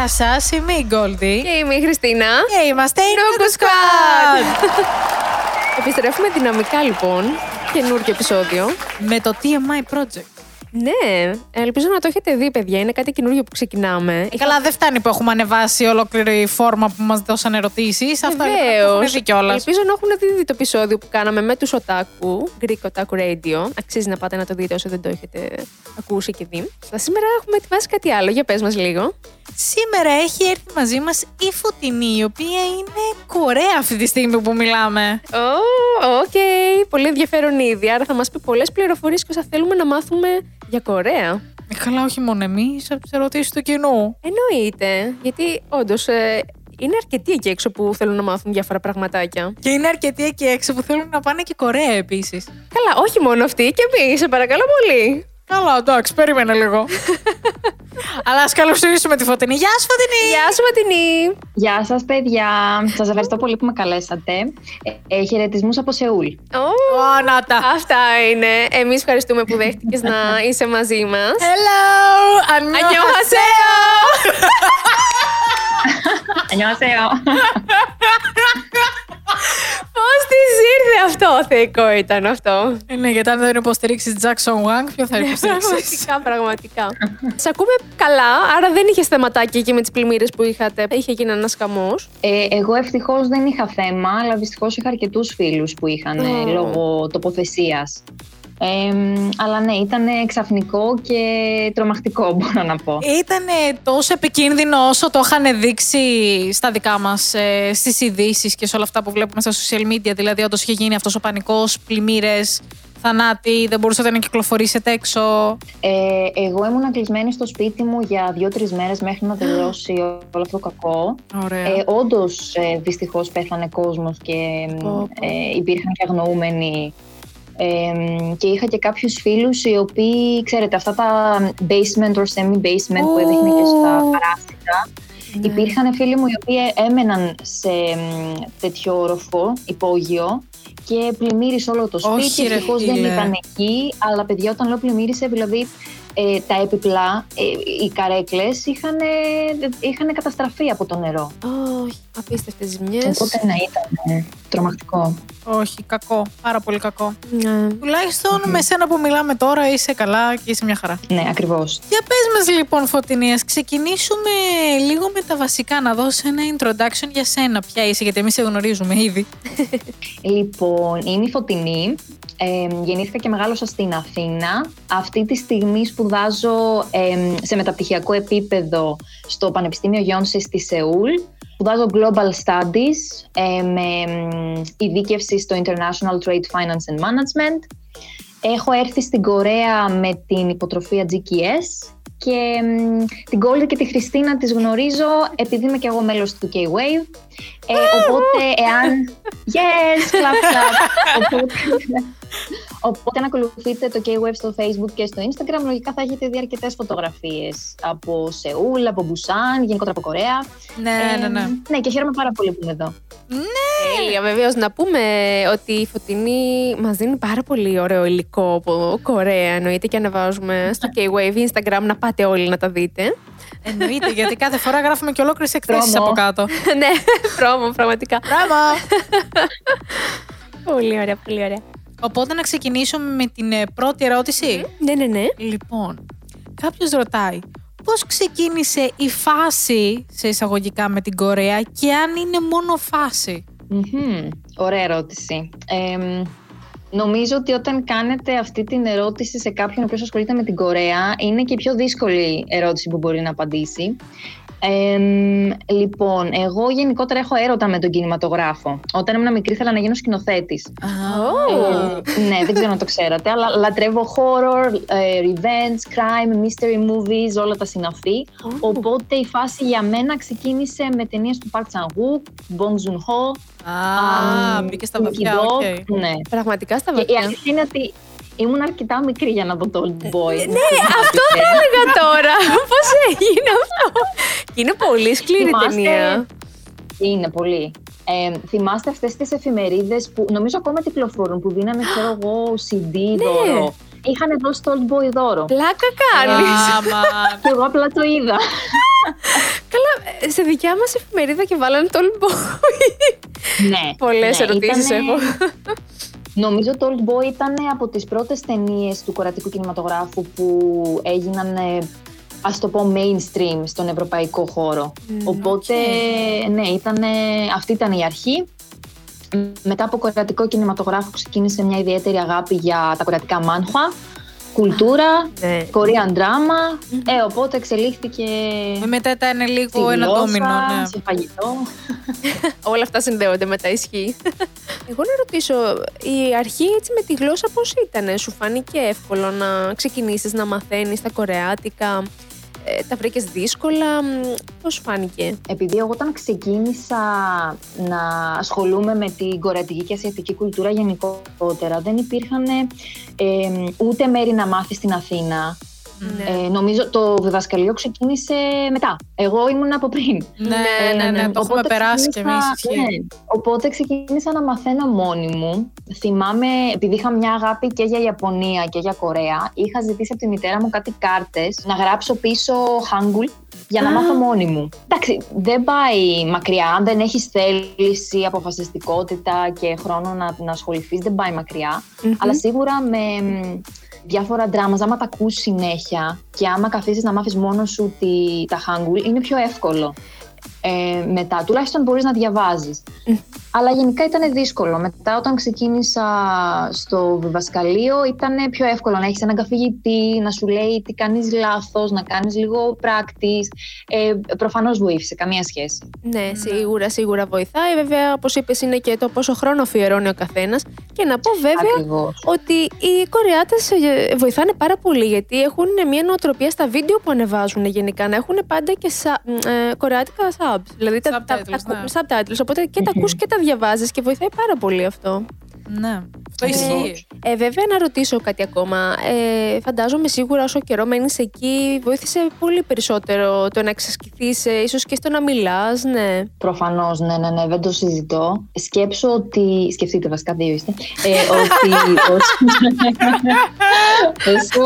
Γεια σας, είμαι η Γκόλντι. Και είμαι η Χριστίνα. Και είμαστε η Νόκο Νόκο Squad. Επιστρέφουμε δυναμικά λοιπόν. Καινούργιο επεισόδιο. Με το TMI Project. Ναι, ελπίζω να το έχετε δει, παιδιά. Είναι κάτι καινούργιο που ξεκινάμε. Ε, Καλά, δεν φτάνει που έχουμε ανεβάσει ολόκληρη φόρμα που μας δώσαν ερωτήσεις. Αυτά λοιπόν, Βεβαίως. έχουν δει κιόλας. Ελπίζω να έχουν δει το επεισόδιο που κάναμε με τους Otaku, Greek Otaku Radio. Αξίζει να πάτε να το δείτε όσο δεν το έχετε ακούσει και δει. Αλλά σήμερα έχουμε ετοιμάσει κάτι άλλο. Για πες μας λίγο. Σήμερα έχει έρθει μαζί μας η Φωτεινή, η οποία είναι Κορέα αυτή τη στιγμή που μιλάμε. Ω, οκ. Πολύ ενδιαφέρον ήδη. Άρα θα μας πει πολλές πληροφορίες και όσα θέλουμε να μάθουμε για Κορέα. Ε, Καλά, όχι μόνο εμείς, από τις ερωτήσεις του κοινού. Εννοείται. Γιατί όντως είναι αρκετοί εκεί έξω που θέλουν να μάθουν διάφορα πραγματάκια. Και είναι αρκετοί εκεί έξω που θέλουν να πάνε και Κορέα επίσης. Καλά, όχι μόνο αυτοί και εμείς, σε παρακαλώ πολύ. Καλά, εντάξει, περίμενε λίγο. Αλλά ας καλωσορίσουμε τη Φωτεινή. Γεια σου, Φωτεινή! Γεια σου, Φωτεινή! Γεια σας, παιδιά. Σας ευχαριστώ πολύ που με καλέσατε. Ε, ε Χαιρετισμούς από Σεούλ. Oh. Αυτά είναι. Εμείς ευχαριστούμε που δέχτηκες να είσαι μαζί μας. Hello! Ανιώχασέο! Ανιώχασέο! Πώς της ήρθε αυτό, θεϊκό ήταν αυτό; Ε, Ναι, γιατί αν δεν υποστηρίξεις Jackson Wang, ποιο θα υποστηρίξεις; Πραγματικά, πραγματικά. Σε ακούμε καλά, άρα δεν είχες θεματάκι εκεί με τις πλημμύρες που είχατε. Είχε γίνει ένας χαμός. Ε, εγώ ευτυχώς δεν είχα θέμα, αλλά δυστυχώς είχα αρκετούς φίλους που είχαν ε, Ω. λόγω τοποθεσίας. Ε, μ, αλλά ναι, ήταν ξαφνικό και τρομακτικό μπορώ να πω. Ήταν τόσο επικίνδυνο όσο το είχαν δείξει στα δικά μας, ε, στις ειδήσεις και σε όλα αυτά που βλέπουμε στα social media. Δηλαδή, όντως είχε γίνει αυτός ο πανικός, πλημμύρες, θανάτοι, δεν μπορούσατε να κυκλοφορήσετε έξω. Ε, εγώ ήμουν κλεισμένη στο σπίτι μου για δύο-τρεις μέρες μέχρι να τελειώσει όλο αυτό το κακό. Ωραία. Ε, Όντως, ε, δυστυχώς πέθανε κόσμος και Πω, πω. ε, υπήρχαν και αγνοούμενοι. Ε, και είχα και κάποιους φίλους οι οποίοι, ξέρετε, αυτά τα basement or semi-basement που έδειχνε και στα Ω. παράθυρα. Ναι. Υπήρχαν φίλοι μου οι οποίοι έμεναν σε μ, τέτοιο όροφο, υπόγειο και πλημμύρισε όλο το σπίτι. Όχι, ρε Ευτυχώς δεν φίλε. ήταν εκεί, αλλά παιδιά όταν λέω πλημμύρισε, δηλαδή ε, τα επιπλά, ε, οι καρέκλες είχαν, είχαν καταστραφεί από το νερό. Όχι, απίστευτες ζημιές. Οπότε να ήταν ε, τρομακτικό. Όχι, κακό. Πάρα πολύ κακό. Ναι. Τουλάχιστον με σένα που μιλάμε τώρα είσαι καλά και είσαι μια χαρά. Ναι, ακριβώς. Για πες μας λοιπόν Φωτεινή, ας ξεκινήσουμε λίγο με τα βασικά, να δώσει ένα introduction για σένα. Ποια είσαι, γιατί εμείς σε γνωρίζουμε ήδη. Λοιπόν, είμαι η Φωτεινή. Ε, γεννήθηκα και μεγάλωσα στην Αθήνα. Αυτή τη στιγμή σπουδάζω ε, σε μεταπτυχιακό επίπεδο στο Πανεπιστήμιο Γιόνσης στη Σεούλ. Σπουδάζω Global Studies ε, με μ, ειδίκευση στο International Trade Finance and Management. Έχω έρθει στην Κορέα με την υποτροφία GKS και μ, την Gold και τη Χριστίνα τις γνωρίζω επειδή είμαι και εγώ μέλος του K-Wave. Ε, οπότε, εάν... Yes, clap, clap. οπότε, οπότε, αν ακολουθείτε το K-Wave στο Facebook και στο Instagram, λογικά θα έχετε δει αρκετές φωτογραφίες από Σεούλ, από Μπουσάν, γενικότερα από Κορέα. ναι, ναι, ναι. Ναι, και χαίρομαι πάρα πολύ που είμαι εδώ. Τέλεια, βεβαίως. Να πούμε ότι η Φωτεινή μας δίνει πάρα πολύ ωραίο υλικό από Κορέα. Εννοείται και ανεβάζουμε στο K-Wave Instagram να πάτε όλοι να τα δείτε. Εννοείται, γιατί κάθε φορά γράφουμε και ολόκληρες εκθέσεις Πρόμο. από κάτω. ναι, πρόμο, πραγματικά. Μπράβο! Πολύ ωραία, πολύ ωραία. Οπότε να ξεκινήσουμε με την ε, πρώτη ερώτηση. Ναι, ναι, ναι. Λοιπόν, κάποιος ρωτάει, πώς ξεκίνησε η φάση σε εισαγωγικά με την Κορέα και αν είναι μόνο φάση; Μμμ, Ωραία ερώτηση. Εμ, νομίζω ότι όταν κάνετε αυτή την ερώτηση σε κάποιον ο οποίος ασχολείται με την Κορέα, είναι και η πιο δύσκολη ερώτηση που μπορεί να απαντήσει. Εμ, λοιπόν, εγώ γενικότερα έχω έρωτα με τον κινηματογράφο. Όταν ήμουν μικρή ήθελα να γίνω σκηνοθέτης. Ε, ναι, δεν ξέρω αν το ξέρατε, αλλά λατρεύω horror, ε, revenge, crime, mystery movies, όλα τα συναφή. Οπότε η φάση για μένα ξεκίνησε με ταινίες του Park Chan-wook, Bong Joon-ho, Α, Μ, μπήκες στα Kim Ki βαθιά, duk, OK. Ναι. Πραγματικά στα Και η βαθιά. αλήθεια είναι ότι ήμουν αρκετά μικρή για να δω το Old Boy. Ναι, αυτό θα έλεγα τώρα. Πώς έγινε αυτό; Και είναι πολύ σκληρή Θυμάστε- ταινία. Είναι πολύ. Ε, θυμάστε αυτές τις εφημερίδες που νομίζω ακόμα κυκλοφορούν, που δίνανε, ξέρω εγώ, CD Ναι. δώρο. Είχαν δώσει το Old Boy δώρο. Πλάκα κάνεις. Άμα. Και εγώ απλά το είδα. Καλά, ε, σε δικιά μας εφημερίδα και βάλανε το Old Boy. Ναι. Πολλές ναι, ερωτήσεις ήτανε- έχω. Νομίζω το Old Boy ήταν από τις πρώτες ταινίες του κορατικού κινηματογράφου που έγιναν, ε, ας το πω, mainstream στον ευρωπαϊκό χώρο. Οπότε, ναι, ήτανε, αυτή ήταν η αρχή. Μετά από κορατικό κινηματογράφο ξεκίνησε μια ιδιαίτερη αγάπη για τα κορατικά μάνχα, κουλτούρα, Ναι. Korean drama. Ε, οπότε εξελίχθηκε Μετά ήταν στη λίγο ένα γλώσσα, ντόμινο. Ναι. σε φαγητό. Όλα αυτά συνδέονται με τα ισχύ. Εγώ να ρωτήσω, η αρχή έτσι με τη γλώσσα πώς ήταν, σου φάνηκε εύκολο να ξεκινήσεις να μαθαίνεις τα κορεάτικα, ε, τα βρήκες δύσκολα, μ, πώς σου φάνηκε; Επειδή εγώ όταν ξεκίνησα να ασχολούμαι με την κορεατική και ασιατική κουλτούρα γενικότερα, δεν υπήρχαν ε, ε, ούτε μέρη να μάθεις στην Αθήνα. Ναι. Ε, νομίζω το διδασκαλείο ξεκίνησε μετά. Εγώ ήμουν από πριν. Ναι, ναι, ναι, το έχουμε Οπότε περάσει κι εμείς. ξεκίνησα- ισχύει. ναι. Οπότε ξεκίνησα να μαθαίνω μόνη μου. Θυμάμαι, επειδή είχα μια αγάπη και για Ιαπωνία και για Κορέα, είχα ζητήσει από τη μητέρα μου κάτι κάρτες να γράψω πίσω Hangul για να Α. μάθω μόνη μου. Εντάξει, δεν πάει μακριά. Αν δεν έχεις θέληση, αποφασιστικότητα και χρόνο να, να ασχοληθείς, δεν πάει μακριά. Μμμ. Αλλά σίγουρα με μ, διάφορα ντράμα, άμα τα ακούς συνέχεια και άμα καθίσεις να μάθεις μόνος σου τη, τα Hangul, είναι πιο εύκολο. Ε, μετά, τουλάχιστον μπορείς να διαβάζεις. Αλλά γενικά ήταν δύσκολο. Μετά όταν ξεκίνησα στο βιβασκαλείο ήταν πιο εύκολο να έχεις έναν καθηγητή, να σου λέει τι κάνεις λάθος, να κάνεις λίγο practice. Ε, προφανώς βοήθησε, καμία σχέση. Ναι, σίγουρα, σίγουρα βοηθάει. Βέβαια, όπως είπες, είναι και το πόσο χρόνο αφιερώνει ο καθένας. Και να πω βέβαια Ακριβώς. ότι οι Κορεάτες ε, βοηθάνε πάρα πολύ γιατί έχουν μια νοοτροπία στα βίντεο που ανεβάζουν γενικά να έχουν πάντα και σα, μ, ε, κορεάτικα subs. Δηλαδή τα, τα, Subtitles, τα, ναι. subtitles. Οπότε και τα ακούς και τα διαβάζεις και βοηθάει πάρα πολύ αυτό. Ναι, αυτό Ακριβώς. ισχύει. Ε, βέβαια, να ρωτήσω κάτι ακόμα. Ε, φαντάζομαι σίγουρα όσο καιρό μένεις εκεί, βοήθησε πολύ περισσότερο το να εξασκηθείς, ε, ίσως και στο να μιλάς, ναι. Προφανώς, ναι, ναι, ναι, δεν το συζητώ. Σκέψω ότι. Σκεφτείτε, βασικά δύο είστε. Ε, ότι. όσο,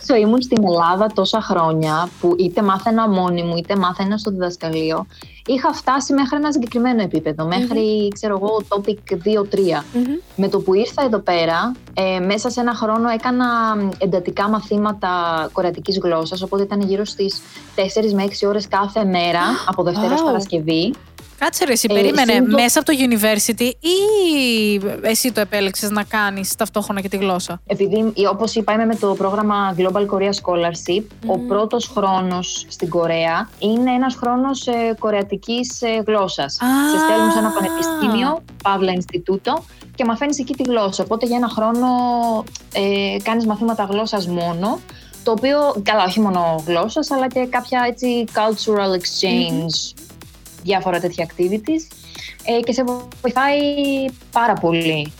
όσο ήμουν στην Ελλάδα τόσα χρόνια, που είτε μάθαινα μόνη μου, είτε μάθαινα στο διδασκαλείο, είχα φτάσει μέχρι ένα συγκεκριμένο επίπεδο. Μέχρι, ξέρω εγώ, topic 2-3. Μμμ. Με το που ήρθα εδώ πέρα, ε, μέσα σε ένα χρόνο έκανα εντατικά μαθήματα κορεατικής γλώσσας, οπότε ήταν γύρω στις 4 με 6 ώρες κάθε μέρα, από Δευτέρα ως Wow. Παρασκευή. Κάτσε ρε, εσύ Ε, περίμενε συν το- μέσα από το university ή εσύ το επέλεξες να κάνεις ταυτόχρονα και τη γλώσσα; Επειδή, ε, όπως είπα, είμαι με το πρόγραμμα Global Korea Scholarship, ο πρώτος χρόνος στην Κορέα είναι ένας χρόνος ε, κορεατικής ε, γλώσσας. Α. Σε στέλνουν σε ένα πανεπιστήμιο, Παύλα Ινστιτούτο, και μαθαίνεις εκεί τη γλώσσα. Οπότε για ένα χρόνο ε, κάνεις μαθήματα γλώσσας μόνο, το οποίο, καλά, όχι μόνο γλώσσας, αλλά και κάποια έτσι cultural exchange, διάφορα τέτοια activities. Ε, και σε βοηθάει πάρα πολύ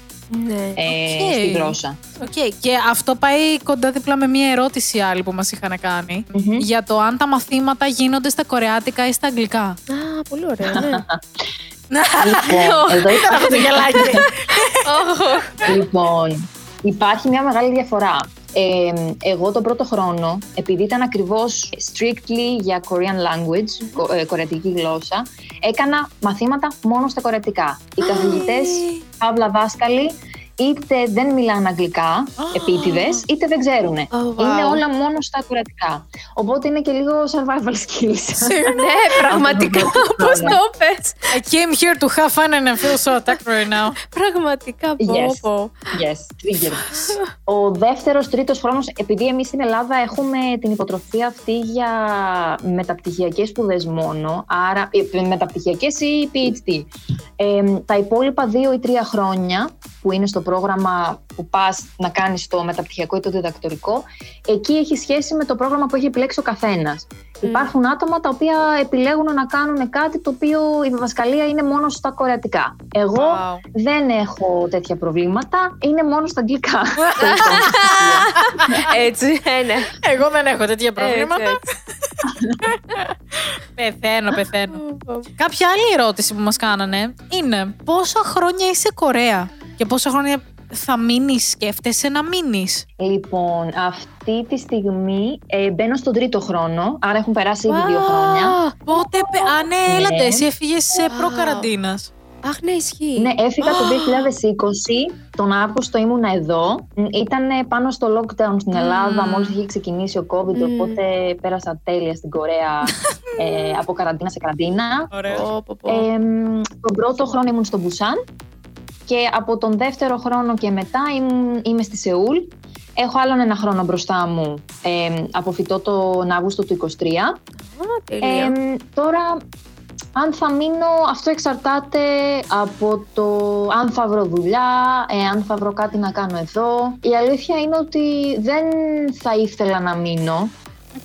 Ναι. ε, Οκ. στη γλώσσα. Οκ, Και αυτό πάει κοντά δίπλα με μια ερώτηση άλλη που μας είχαν κάνει. Μμμ. Για το αν τα μαθήματα γίνονται στα κορεάτικα ή στα αγγλικά. Α, πολύ ωραία, ναι. Λοιπόν, εδώ Ήταν αυτό το γελάκι. Λοιπόν, υπάρχει μια μεγάλη διαφορά. Ε, εγώ τον πρώτο χρόνο, επειδή ήταν ακριβώς strictly για Korean language, κο- ε, κορεατική γλώσσα, έκανα μαθήματα μόνο στα κορεατικά. Οι καθηγητές, παύλα δάσκαλοι, είτε δεν μιλάνε αγγλικά, επίτηδες, είτε δεν ξέρουν. Oh, wow. Είναι όλα μόνο στα κορεατικά. Οπότε είναι και λίγο survival skills. ναι, πραγματικά, Αυτό το πώς πράγμα. το πες. I came here to have fun and I feel so attacked right now. Πραγματικά, πω, Yes. πω. Yes, trigger. Ο δεύτερος, τρίτος χρόνος, επειδή εμείς στην Ελλάδα έχουμε την υποτροφία αυτή για μεταπτυχιακές σπουδές μόνο, άρα ε, μεταπτυχιακές ή PhD. Ε, τα υπόλοιπα δύο ή τρία χρόνια που είναι στο πρόγραμμα που πας να κάνεις το μεταπτυχιακό ή το διδακτορικό, εκεί έχει σχέση με το πρόγραμμα που έχει επιλέξει ο καθένας. Υπάρχουν άτομα τα οποία επιλέγουν να κάνουν κάτι το οποίο η διδασκαλία είναι μόνο στα κορεατικά. Εγώ Wow. δεν έχω τέτοια προβλήματα, είναι μόνο στα αγγλικά. Έτσι, ε, ναι. Εγώ δεν έχω τέτοια προβλήματα. Έτσι, Πεθαίνω, πεθαίνω. έτσι. Κάποια άλλη ερώτηση που μας κάνανε είναι πόσα χρόνια είσαι Κορέα; Και πόσα χρόνια θα μείνεις, σκέφτεσαι να μείνεις; Λοιπόν, αυτή τη στιγμή ε, μπαίνω στον τρίτο χρόνο, άρα έχουν περάσει ήδη δύο χρόνια. Πότε. πε- Α, ναι, έλατε. Ναι. Εσύ έφυγες Wow. προ-καραντίνας. Αχ, ναι, ισχύει. Ναι, έφυγα το 2020, τον Αύγουστο ήμουν εδώ. Ήταν πάνω στο lockdown στην Ελλάδα, Μμμ. μόλις είχε ξεκινήσει ο COVID, Μμμ. οπότε πέρασα τέλεια στην Κορέα ε, από καραντίνα σε καραντίνα. Ωραία. Πω, πω, πω. Ε, τον πρώτο χρόνο ήμουν στο Μπουσάν και από τον δεύτερο χρόνο και μετά ήμουν, είμαι στη Σεούλ. Έχω άλλον ένα χρόνο μπροστά μου. Ε, αποφυτώ τον Αύγουστο του 23. Α, τέλεια. Ε, τώρα, αν θα μείνω, αυτό εξαρτάται από το αν θα βρω δουλειά, ε, αν θα βρω κάτι να κάνω εδώ. Η αλήθεια είναι ότι δεν θα ήθελα να μείνω,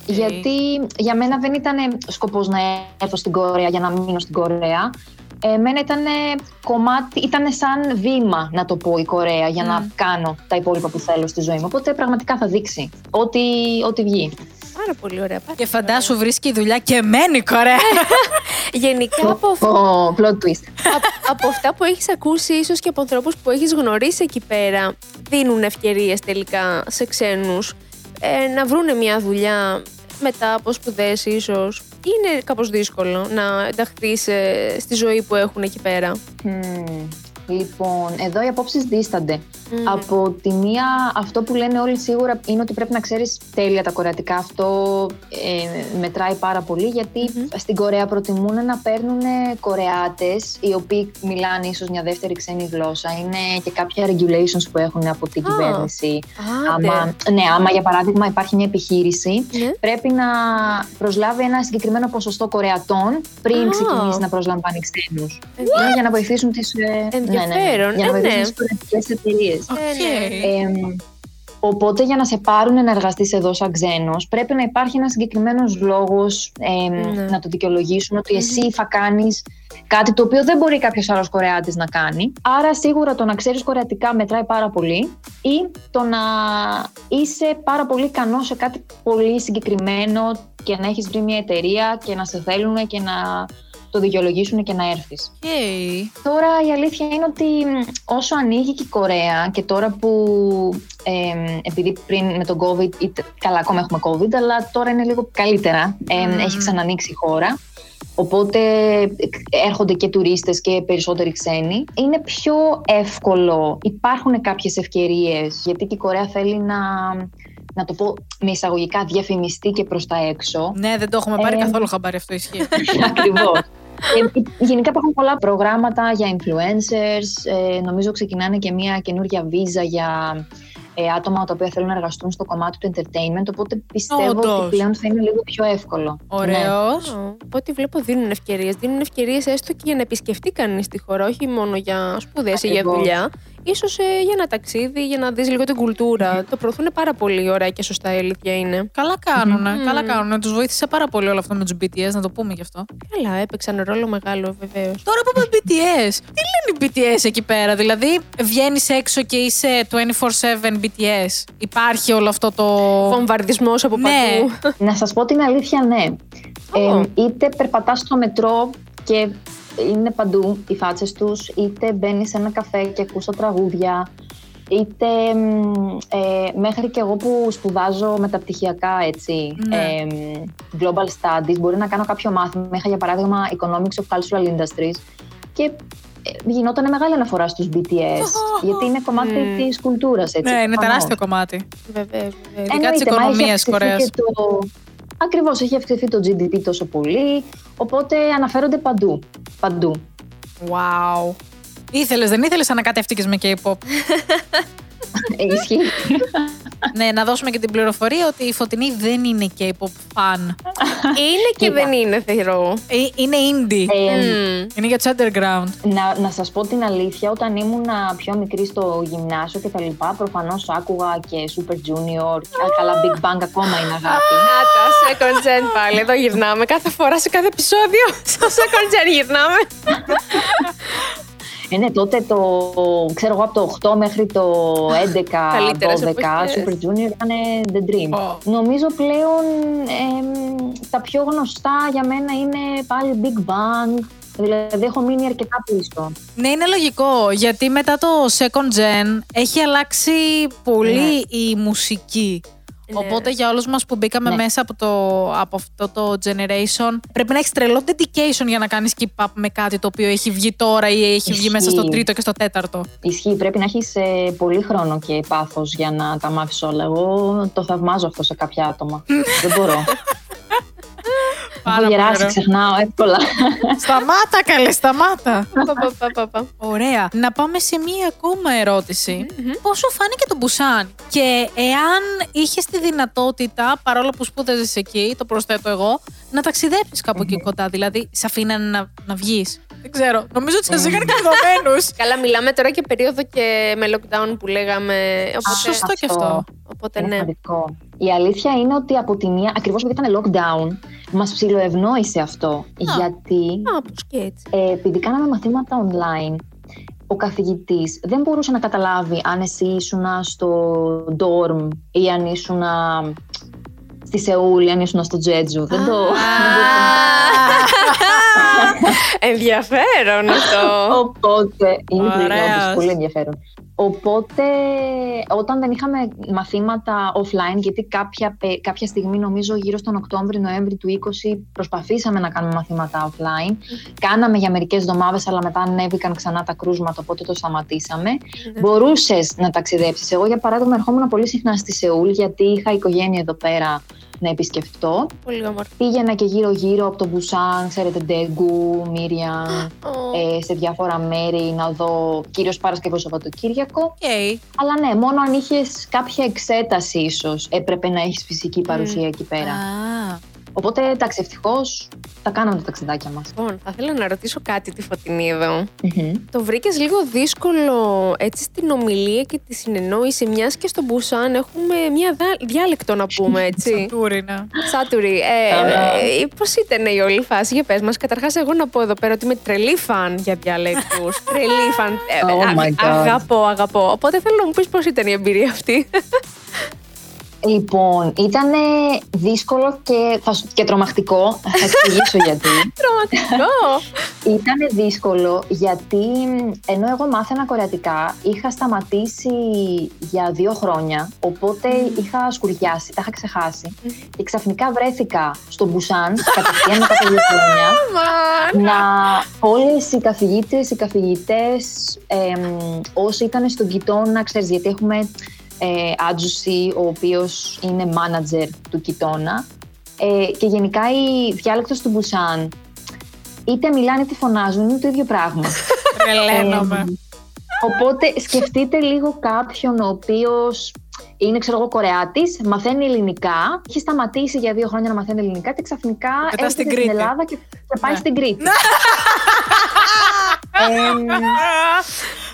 γιατί για μένα δεν ήταν σκοπός να έρθω στην Κορέα για να μείνω στην Κορέα. Εμένα ήταν κομμάτι, ήταν σαν βήμα να το πω η Κορέα για να Μμ. κάνω τα υπόλοιπα που θέλω στη ζωή μου. Οπότε πραγματικά θα δείξει ό,τι, ό,τι βγει. Πάρα πολύ ωραία. πάρα Και πολύ φαντάσου βρίσκει δουλειά και μένει Κορέα. ωραία. Γενικά από, αυ- Ο plot twist. απ- από αυτά που έχεις ακούσει, ίσως και από ανθρώπους που έχεις γνωρίσει εκεί πέρα, δίνουν ευκαιρίες τελικά σε ξένους ε, να βρούνε μια δουλειά μετά από σπουδές ίσως; Είναι κάπως δύσκολο να ενταχθείς ε, στη ζωή που έχουν εκεί πέρα. Μμμ. Λοιπόν, εδώ οι απόψεις δίστανται. Μμμ. Από τη μία, αυτό που λένε όλοι σίγουρα είναι ότι πρέπει να ξέρεις τέλεια τα κορεατικά. Αυτό ε, μετράει πάρα πολύ, γιατί Μμμ. στην Κορέα προτιμούν να παίρνουν Κορεάτες, οι οποίοι μιλάνε ίσως μια δεύτερη ξένη γλώσσα. Είναι και κάποια regulations που έχουν από την Α, κυβέρνηση. Άντε. Άμα, ναι, άμα για παράδειγμα υπάρχει μια επιχείρηση Ναι. πρέπει να προσλάβει ένα συγκεκριμένο ποσοστό Κορεατών πριν Α. ξεκινήσει να προσλαμβάνει ξένους. What? Είναι για να βοηθήσουν τις. Ενδιαφέρον. για να Ε, βοηθήσουν ναι. τις κορεατικές εταιρείες. Οκ. ναι. οπότε για να σε πάρουν να εργαστείς εδώ σαν ξένος πρέπει να υπάρχει ένας συγκεκριμένος λόγος Ναι. να το δικαιολογήσουν ότι εσύ θα κάνεις κάτι το οποίο δεν μπορεί κάποιος άλλος Κορεάτης να κάνει. Άρα σίγουρα το να ξέρεις κορεατικά μετράει πάρα πολύ ή το να είσαι πάρα πολύ ικανός σε κάτι πολύ συγκεκριμένο και να έχεις βρει μια εταιρεία και να σε θέλουν και να το δικαιολογήσουν και να έρθεις. Οκ. Τώρα η αλήθεια είναι ότι μ, όσο ανοίγει και η Κορέα και τώρα που ε, επειδή πριν με τον COVID, είτε- καλά ακόμα έχουμε COVID, αλλά τώρα είναι λίγο καλύτερα, ε, Μμμ. έχει ξανανοίξει η χώρα. Οπότε ε, έρχονται και τουρίστες και περισσότεροι ξένοι. Είναι πιο εύκολο, υπάρχουν κάποιες ευκαιρίες, γιατί και η Κορέα θέλει να, να το πω με εισαγωγικά διαφημιστεί και προς τα έξω. Ναι, δεν το έχουμε πάρει Ε, καθόλου χαμπάρι αυτό ισχύει. Ακριβώς. Ε, γενικά υπάρχουν πολλά προγράμματα για influencers. Ε, νομίζω ξεκινάνε και μια καινούργια βίζα για ε, άτομα τα οποία θέλουν να εργαστούν στο κομμάτι του entertainment. Οπότε πιστεύω Όντως. ότι πλέον θα είναι λίγο πιο εύκολο. Ναι. Ωραίος. Α, Από ό,τι βλέπω δίνουν ευκαιρίες. Δίνουν ευκαιρίες έστω και για να επισκεφτεί κανείς τη χώρα, όχι μόνο για σπουδές ή για Ακριβώς. δουλειά. Ίσως ε, για ένα ταξίδι, για να δεις λίγο την κουλτούρα. Το προωθούν πάρα πολύ ωραία και σωστά η αλήθεια είναι. Καλά κάνουνε. Μμμ. Καλά κάνουνε. Τους βοήθησε πάρα πολύ όλο αυτό με τους BTS, να το πούμε γι' αυτό. Καλά, έπαιξαν ρόλο μεγάλο βεβαίως. Τώρα που είπαμε BTS, τι λένε οι BTS εκεί πέρα, Δηλαδή, βγαίνεις έξω και είσαι 24-7 BTS. Υπάρχει όλο αυτό το. Βομβαρδισμός από Ναι. παντού. Να σας πω την αλήθεια, ναι. Ω. Ε, είτε περπατάς στο μετρό και είναι παντού οι φάτσες τους, είτε μπαίνεις σε ένα καφέ και ακούς τα τραγούδια, είτε μ, ε, μέχρι και εγώ που σπουδάζω μεταπτυχιακά έτσι, Ναι. ε, global studies, μπορεί να κάνω κάποιο μάθημα, είχα για παράδειγμα economics of cultural industries και ε, γινόταν μεγάλη αναφορά στους BTS, γιατί είναι κομμάτι Μμ. της κουλτούρας, έτσι. ναι, είναι προφανώς. τεράστιο κομμάτι. Βεβαίως. Ειδικά της Εννοείται, μα έχει οικονομίας αυξηθεί Κορέας. και Το... Ακριβώς, έχει αυξηθεί το GDP τόσο πολύ, οπότε αναφέρονται παντού. Παντού. Wow. Ήθελες, δεν ήθελες να ανακατεύτηκες με K-pop. Ε, Ισχύει. ναι, να δώσουμε και την πληροφορία ότι η Φωτεινή δεν είναι K-pop fan. Είναι και Κοίτα. δεν είναι θεωρώ. Ε, είναι indie. Ε, Μμμ. Είναι για τους underground. να, να σας πω την αλήθεια, όταν ήμουν πιο μικρή στο γυμνάσιο και τα λοιπά, προφανώς άκουγα και Super Junior, και καλά Big Bang ακόμα είναι αγάπη. Άτα, second gen πάλι. Εδώ γυρνάμε. Κάθε φορά σε κάθε επεισόδιο. Στο second gen γυρνάμε. Ε, ναι, τότε το, ξέρω εγώ, από το 8 μέχρι το 11, Καλύτερες 12, εποχές. Super Junior ήταν the dream. Ω. Νομίζω πλέον εμ, τα πιο γνωστά για μένα είναι πάλι Big Bang, Δηλαδή έχω μείνει αρκετά πίσω. Ναι, είναι λογικό. Γιατί μετά το second gen έχει αλλάξει πολύ Ναι. η μουσική. Ναι. Οπότε για όλους μας που μπήκαμε Ναι. μέσα από, το, από αυτό το generation πρέπει να έχεις τρελό dedication για να κάνεις keep up με κάτι το οποίο έχει βγει τώρα ή έχει βγει Ισχύει. μέσα στο τρίτο και στο τέταρτο. Ισχύει, πρέπει να έχεις πολύ χρόνο και πάθος για να τα μάθεις όλα. Εγώ το θαυμάζω αυτό σε κάποια άτομα. Δεν μπορώ. Έχω πολύ γεράσει, ωραίο. ξεχνάω εύκολα. Σταμάτα καλέ, σταμάτα. Πα, πα, πα, πα, πα. Ωραία. Να πάμε σε μία ακόμα ερώτηση. Πώς σου φάνηκε το Μπουσάν; Και εάν είχες τη δυνατότητα, παρόλο που σπούδαζες εκεί, το προσθέτω εγώ, να ταξιδέψεις κάπου εκεί κοντά. Δηλαδή, σε αφήνανε να, να βγεις; Δεν ξέρω. Νομίζω ότι σας είχαν καθομένου. Καλά, μιλάμε τώρα και περίοδο και με lockdown που λέγαμε. Οπότε, Σωστό και αυτό. οπότε Είναι ναι. Σημαντικό. Η αλήθεια είναι ότι από τη μία, ακριβώς επειδή ήταν lockdown, μας ψιλοευνόησε αυτό. Γιατί Α, πώ και έτσι. ε, επειδή κάναμε μαθήματα online, ο καθηγητής δεν μπορούσε να καταλάβει αν εσύ ήσουν στο dorm ή αν ήσουν στη Σεούλ ή αν ήσουν στο Τζέτζου. Δεν το... Ενδιαφέρον αυτό. Οπότε. Είναι Ωραίος. πολύ, πολύ ενδιαφέρον. Οπότε, όταν δεν είχαμε μαθήματα offline, γιατί κάποια, πε- κάποια στιγμή, νομίζω γύρω στον Οκτώβριο-Νοέμβρη του 20, προσπαθήσαμε να κάνουμε μαθήματα offline. Κάναμε για μερικές εβδομάδες, αλλά μετά ανέβηκαν ξανά τα κρούσματα, οπότε το σταματήσαμε. Μπορούσες να ταξιδέψεις. Εγώ, για παράδειγμα, ερχόμουν πολύ συχνά στη Σεούλ, γιατί είχα οικογένεια εδώ πέρα να επισκεφτώ. Πολύ όμορφο. Πήγαινα και γύρω-γύρω από τον Μπουσάν, ξέρετε, Ντέγκου, Μίριανγκ, Ω, ε, σε διάφορα μέρη να δω κυρίως Παρασκευοσαββατοκύριακο. Οκ. Αλλά ναι, μόνο αν είχες κάποια εξέταση ίσως έπρεπε να έχεις φυσική παρουσία εκεί πέρα. Α, Οπότε εντάξει, ευτυχώς τα κάναμε τα ταξιδάκια μας. Λοιπόν, θα ήθελα να ρωτήσω κάτι τη Φωτεινή εδώ. Μμμ. Το βρήκες λίγο δύσκολο έτσι στην ομιλία και τη συνεννόηση, μιας και στο Μπουσάν έχουμε μια δα- διάλεκτο να πούμε έτσι; Τούρινα. Σάτουρι, ε, ε, πώς ήταν η όλη φάση, για πες μας. Καταρχάς, εγώ να πω εδώ πέρα ότι είμαι τρελή φαν για διαλέκτους. τρελή φαν. Ε, Oh my God. Αγαπώ, αγαπώ. Οπότε θέλω να μου πεις πώς ήταν η εμπειρία αυτή. Λοιπόν, ήταν δύσκολο και, θα σου- και τρομακτικό. Θα εξηγήσω γιατί. Τρομακτικό. Ήταν δύσκολο γιατί ενώ εγώ μάθαινα κορεατικά, είχα σταματήσει για δύο χρόνια, οπότε είχα σκουριάσει, τα είχα ξεχάσει. Και ξαφνικά βρέθηκα στο Μπουσάν, κατευθείαν μετά από δύο χρόνια, να όλες οι καθηγήτες, οι καθηγητές, εμ, όσοι ήταν στον κοιτώνα, ξέρεις, γιατί έχουμε ε, άτζουση, ο οποίος είναι manager του κοιτώνα, ε, και γενικά η διάλεκτος του Μπουσάν είτε μιλάνε είτε φωνάζουν, είναι το ίδιο πράγμα. Τρελαίνομαι. Ε, οπότε σκεφτείτε λίγο κάποιον ο οποίος είναι, ξέρω εγώ, Κορεάτης, μαθαίνει ελληνικά, έχει σταματήσει για δύο χρόνια να μαθαίνει ελληνικά και ξαφνικά Μετά στην έρχεται στην Κρήτη. Ελλάδα και, και πάει Ναι. στην Κρήτη. Εμ,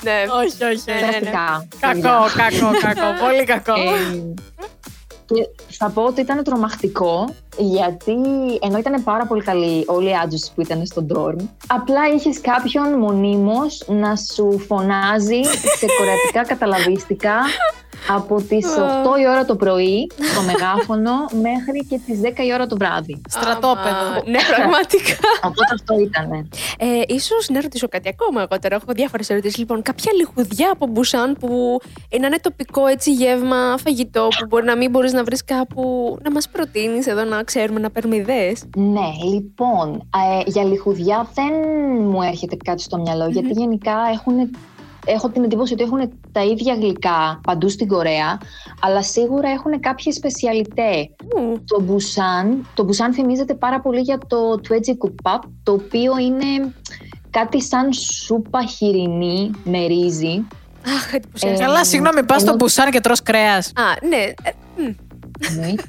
ναι. όχι, όχι. Ναι, ναι, ναι. Περαστικά. Κακό, κακό, κακό. Πολύ κακό. Εμ, και θα πω ότι ήταν τρομακτικό γιατί ενώ ήταν πάρα πολύ καλοί όλοι οι άντζους που ήταν στον dorm απλά είχες κάποιον μονίμως να σου φωνάζει σε κορεατικά καταλαβίστικα από τις 8 η ώρα το πρωί στο μεγάφωνο μέχρι και τις 10 η ώρα το βράδυ. Στρατόπεδο. Άμα. Ναι, πραγματικά. Οπότε αυτό ήταν. Ε, ίσως να ρωτήσω κάτι ακόμα εγώ τώρα. Έχω διάφορες ερωτήσεις. Λοιπόν, κάποια λιχουδιά από Μπουσάν που να είναι τοπικό έτσι γεύμα, φαγητό που μπορεί να μην μπορείς να βρεις κάπου. Να μας προτείνεις εδώ να ξέρουμε να παίρνουμε ιδέες. Ναι, λοιπόν, ε, για λιχουδιά δεν μου έρχεται κάτι στο μυαλο γιατί γενικά έχουν, έχω την εντύπωση ότι έχουν τα ίδια γλυκά παντού στην Κορέα, αλλά σίγουρα έχουν κάποιες σπεσιαλιτέ. Το Busan, το Busan θυμίζεται πάρα πολύ για το Twedgy Kupap, το οποίο είναι κάτι σαν σούπα χοιρινή με ρύζι. Αχ, εντυπωσιαστικό. Καλά, συγγνώμη, πας στο ενώ- μπουσάν και τρως κρέας. Α, ναι. ε, μ, Εννοείται.